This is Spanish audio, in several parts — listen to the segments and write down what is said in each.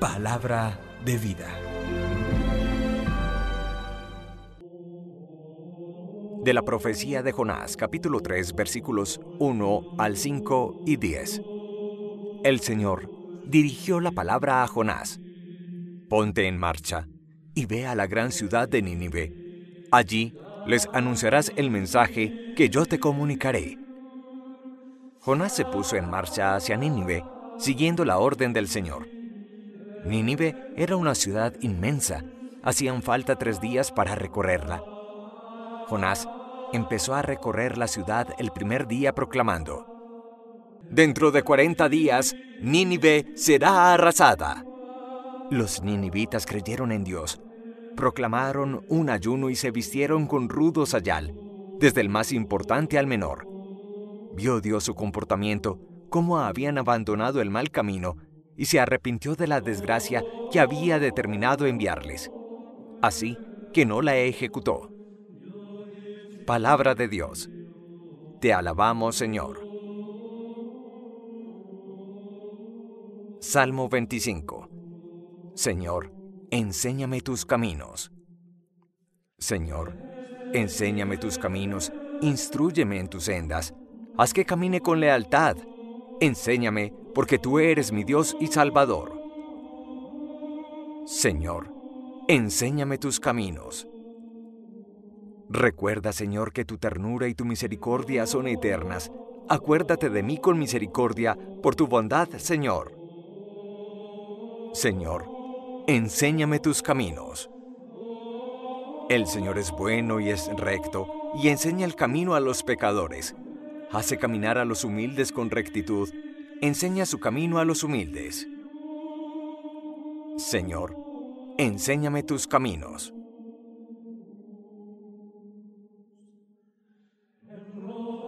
Palabra de vida. De la profecía de Jonás, capítulo 3, versículos 1 al 5 y 10. El Señor dirigió la palabra a Jonás. Ponte en marcha y ve a la gran ciudad de Nínive. Allí les anunciarás el mensaje que yo te comunicaré. Jonás se puso en marcha hacia Nínive, siguiendo la orden del Señor. Nínive era una ciudad inmensa. Hacían falta tres días para recorrerla. Jonás empezó a recorrer la ciudad el primer día proclamando, Dentro de cuarenta días, Nínive será arrasada. Los ninivitas creyeron en Dios, proclamaron un ayuno y se vistieron con rudo sayal, desde el más importante al menor. Vio Dios su comportamiento, cómo habían abandonado el mal camino y se arrepintió de la desgracia que había determinado enviarles. Así que no la ejecutó. Palabra de Dios. Te alabamos, Señor. Salmo 25. Señor, enséñame tus caminos. Señor, enséñame tus caminos, instruyeme en tus sendas, haz que camine con lealtad. Enséñame porque tú eres mi Dios y Salvador. Señor, enséñame tus caminos. Recuerda, Señor, que tu ternura y tu misericordia son eternas. Acuérdate de mí con misericordia por tu bondad, Señor. Señor, enséñame tus caminos. El Señor es bueno y es recto, y enseña el camino a los pecadores. Hace caminar a los humildes con rectitud enseña su camino a los humildes. Señor, enséñame tus caminos.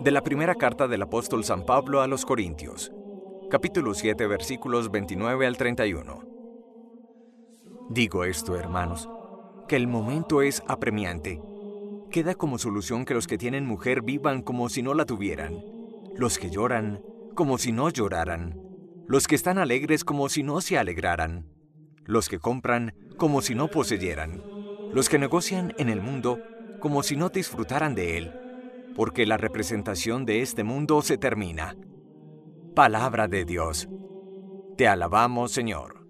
De la primera carta del apóstol San Pablo a los Corintios, capítulo 7, versículos 29 al 31. Digo esto, hermanos, que el momento es apremiante. Queda como solución que los que tienen mujer vivan como si no la tuvieran, los que lloran como si no lloraran, los que están alegres como si no se alegraran, los que compran como si no poseyeran, los que negocian en el mundo como si no disfrutaran de él, porque la representación de este mundo se termina. Palabra de Dios. Te alabamos, Señor.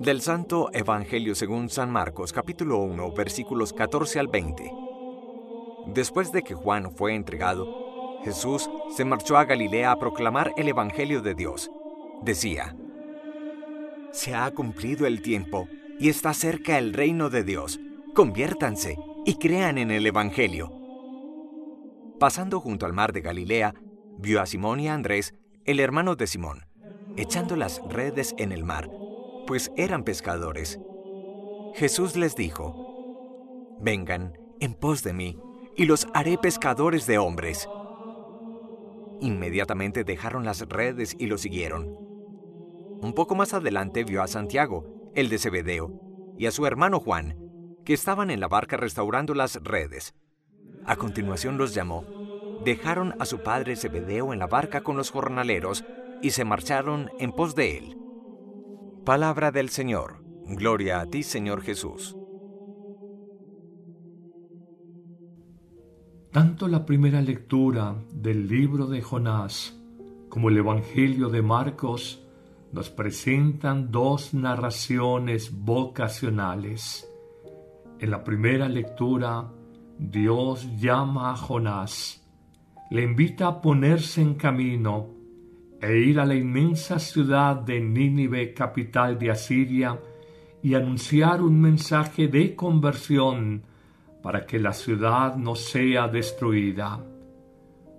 Del Santo Evangelio según San Marcos, capítulo 1, versículos 14 al 20. Después de que Juan fue entregado, Jesús se marchó a Galilea a proclamar el Evangelio de Dios. Decía, Se ha cumplido el tiempo y está cerca el reino de Dios. Conviértanse y crean en el Evangelio. Pasando junto al mar de Galilea, vio a Simón y a Andrés, el hermano de Simón, echando las redes en el mar, pues eran pescadores. Jesús les dijo, Vengan en pos de mí y los haré pescadores de hombres. Inmediatamente dejaron las redes y lo siguieron. Un poco más adelante vio a Santiago, el de Zebedeo, y a su hermano Juan, que estaban en la barca restaurando las redes. A continuación los llamó. Dejaron a su padre Zebedeo en la barca con los jornaleros y se marcharon en pos de él. Palabra del Señor. Gloria a ti, Señor Jesús. Tanto la primera lectura del libro de Jonás como el Evangelio de Marcos nos presentan dos narraciones vocacionales. En la primera lectura, Dios llama a Jonás, le invita a ponerse en camino e ir a la inmensa ciudad de Nínive, capital de Asiria, y anunciar un mensaje de conversión para que la ciudad no sea destruida.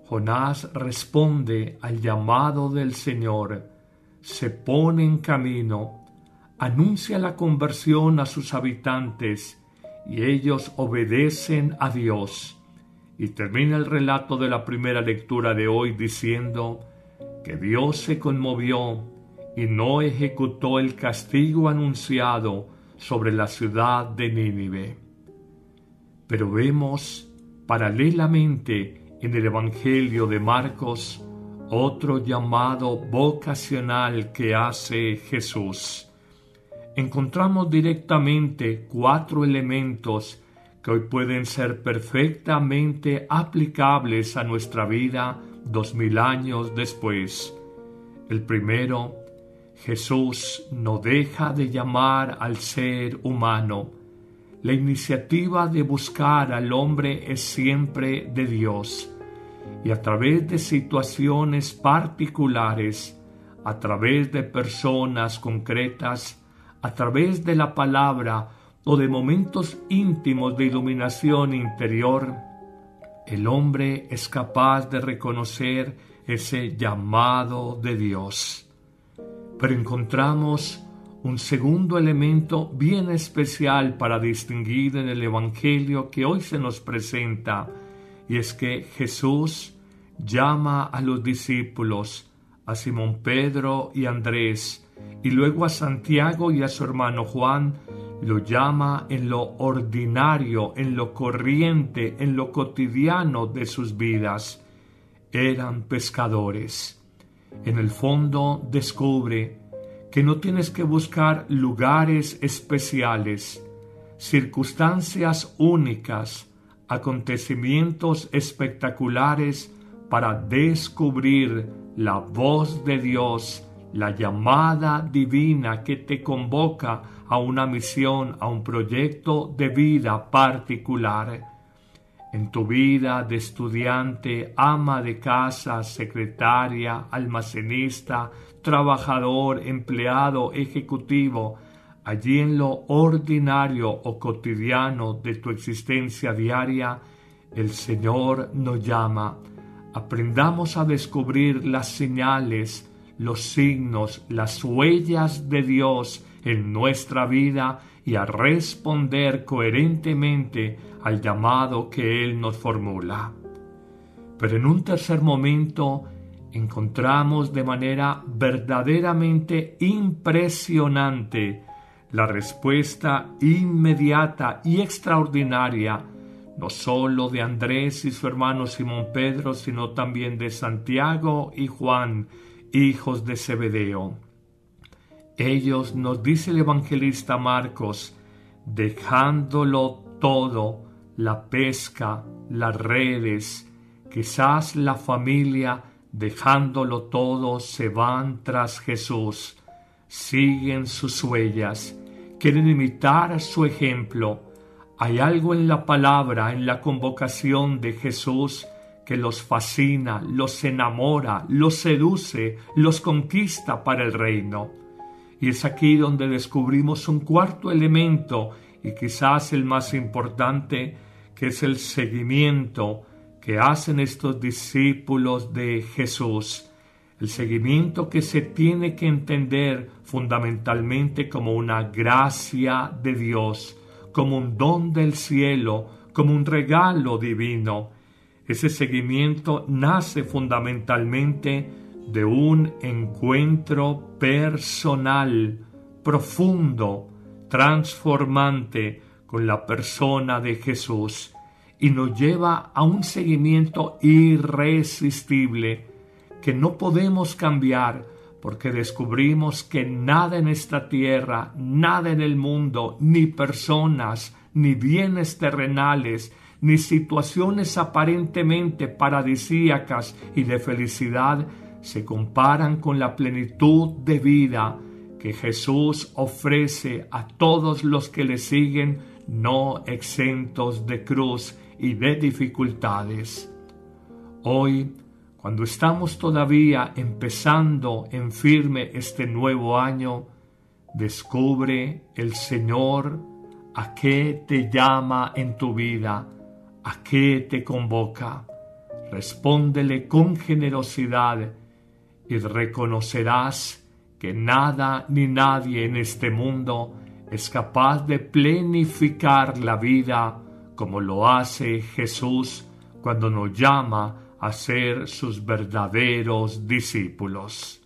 Jonás responde al llamado del Señor, se pone en camino, anuncia la conversión a sus habitantes y ellos obedecen a Dios. Y termina el relato de la primera lectura de hoy diciendo que Dios se conmovió y no ejecutó el castigo anunciado sobre la ciudad de Nínive. Pero vemos paralelamente en el Evangelio de Marcos otro llamado vocacional que hace Jesús. Encontramos directamente cuatro elementos que hoy pueden ser perfectamente aplicables a nuestra vida dos mil años después. El primero, Jesús no deja de llamar al ser humano. La iniciativa de buscar al hombre es siempre de Dios y a través de situaciones particulares, a través de personas concretas, a través de la palabra o de momentos íntimos de iluminación interior, el hombre es capaz de reconocer ese llamado de Dios. Pero encontramos un segundo elemento bien especial para distinguir en el Evangelio que hoy se nos presenta, y es que Jesús llama a los discípulos, a Simón Pedro y Andrés, y luego a Santiago y a su hermano Juan, lo llama en lo ordinario, en lo corriente, en lo cotidiano de sus vidas. Eran pescadores. En el fondo descubre que no tienes que buscar lugares especiales, circunstancias únicas, acontecimientos espectaculares para descubrir la voz de Dios, la llamada divina que te convoca a una misión, a un proyecto de vida particular. En tu vida de estudiante, ama de casa, secretaria, almacenista, trabajador, empleado, ejecutivo, allí en lo ordinario o cotidiano de tu existencia diaria, el Señor nos llama. Aprendamos a descubrir las señales, los signos, las huellas de Dios en nuestra vida y a responder coherentemente al llamado que Él nos formula. Pero en un tercer momento encontramos de manera verdaderamente impresionante la respuesta inmediata y extraordinaria no sólo de Andrés y su hermano Simón Pedro, sino también de Santiago y Juan, hijos de Zebedeo. Ellos, nos dice el evangelista Marcos, dejándolo todo, la pesca, las redes, quizás la familia, dejándolo todo, se van tras Jesús, siguen sus huellas, quieren imitar su ejemplo. Hay algo en la palabra, en la convocación de Jesús, que los fascina, los enamora, los seduce, los conquista para el reino. Y es aquí donde descubrimos un cuarto elemento y quizás el más importante, que es el seguimiento que hacen estos discípulos de Jesús. El seguimiento que se tiene que entender fundamentalmente como una gracia de Dios, como un don del cielo, como un regalo divino. Ese seguimiento nace fundamentalmente de un encuentro personal, profundo, transformante con la persona de Jesús y nos lleva a un seguimiento irresistible que no podemos cambiar porque descubrimos que nada en esta tierra, nada en el mundo, ni personas, ni bienes terrenales, ni situaciones aparentemente paradisíacas y de felicidad se comparan con la plenitud de vida que Jesús ofrece a todos los que le siguen, no exentos de cruz y de dificultades. Hoy, cuando estamos todavía empezando en firme este nuevo año, descubre el Señor a qué te llama en tu vida, a qué te convoca. Respóndele con generosidad y reconocerás que nada ni nadie en este mundo es capaz de plenificar la vida como lo hace Jesús cuando nos llama a ser sus verdaderos discípulos.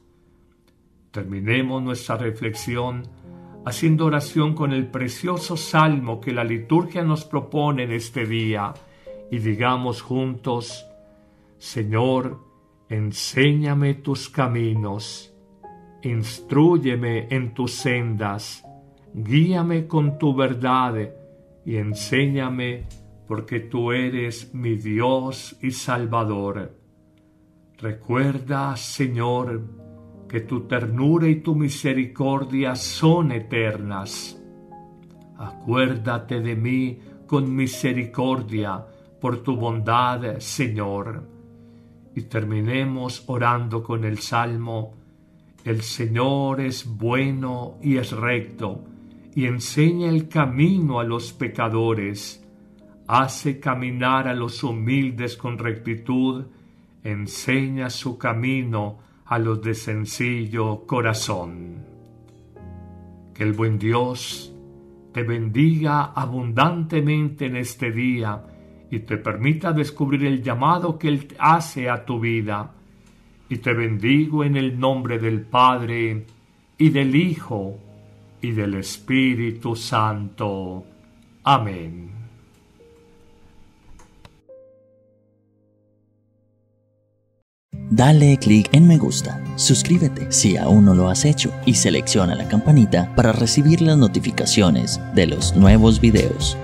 Terminemos nuestra reflexión haciendo oración con el precioso salmo que la liturgia nos propone en este día y digamos juntos, Señor, enséñame tus caminos, instruyeme en tus sendas, guíame con tu verdad y enséñame porque tú eres mi Dios y Salvador. Recuerda, Señor, que tu ternura y tu misericordia son eternas. Acuérdate de mí con misericordia por tu bondad, Señor. Y terminemos orando con el Salmo, El Señor es bueno y es recto, y enseña el camino a los pecadores, hace caminar a los humildes con rectitud, enseña su camino a los de sencillo corazón. Que el buen Dios te bendiga abundantemente en este día y te permita descubrir el llamado que Él hace a tu vida. Y te bendigo en el nombre del Padre y del Hijo y del Espíritu Santo. Amén. Dale clic en me gusta, suscríbete si aún no lo has hecho y selecciona la campanita para recibir las notificaciones de los nuevos videos.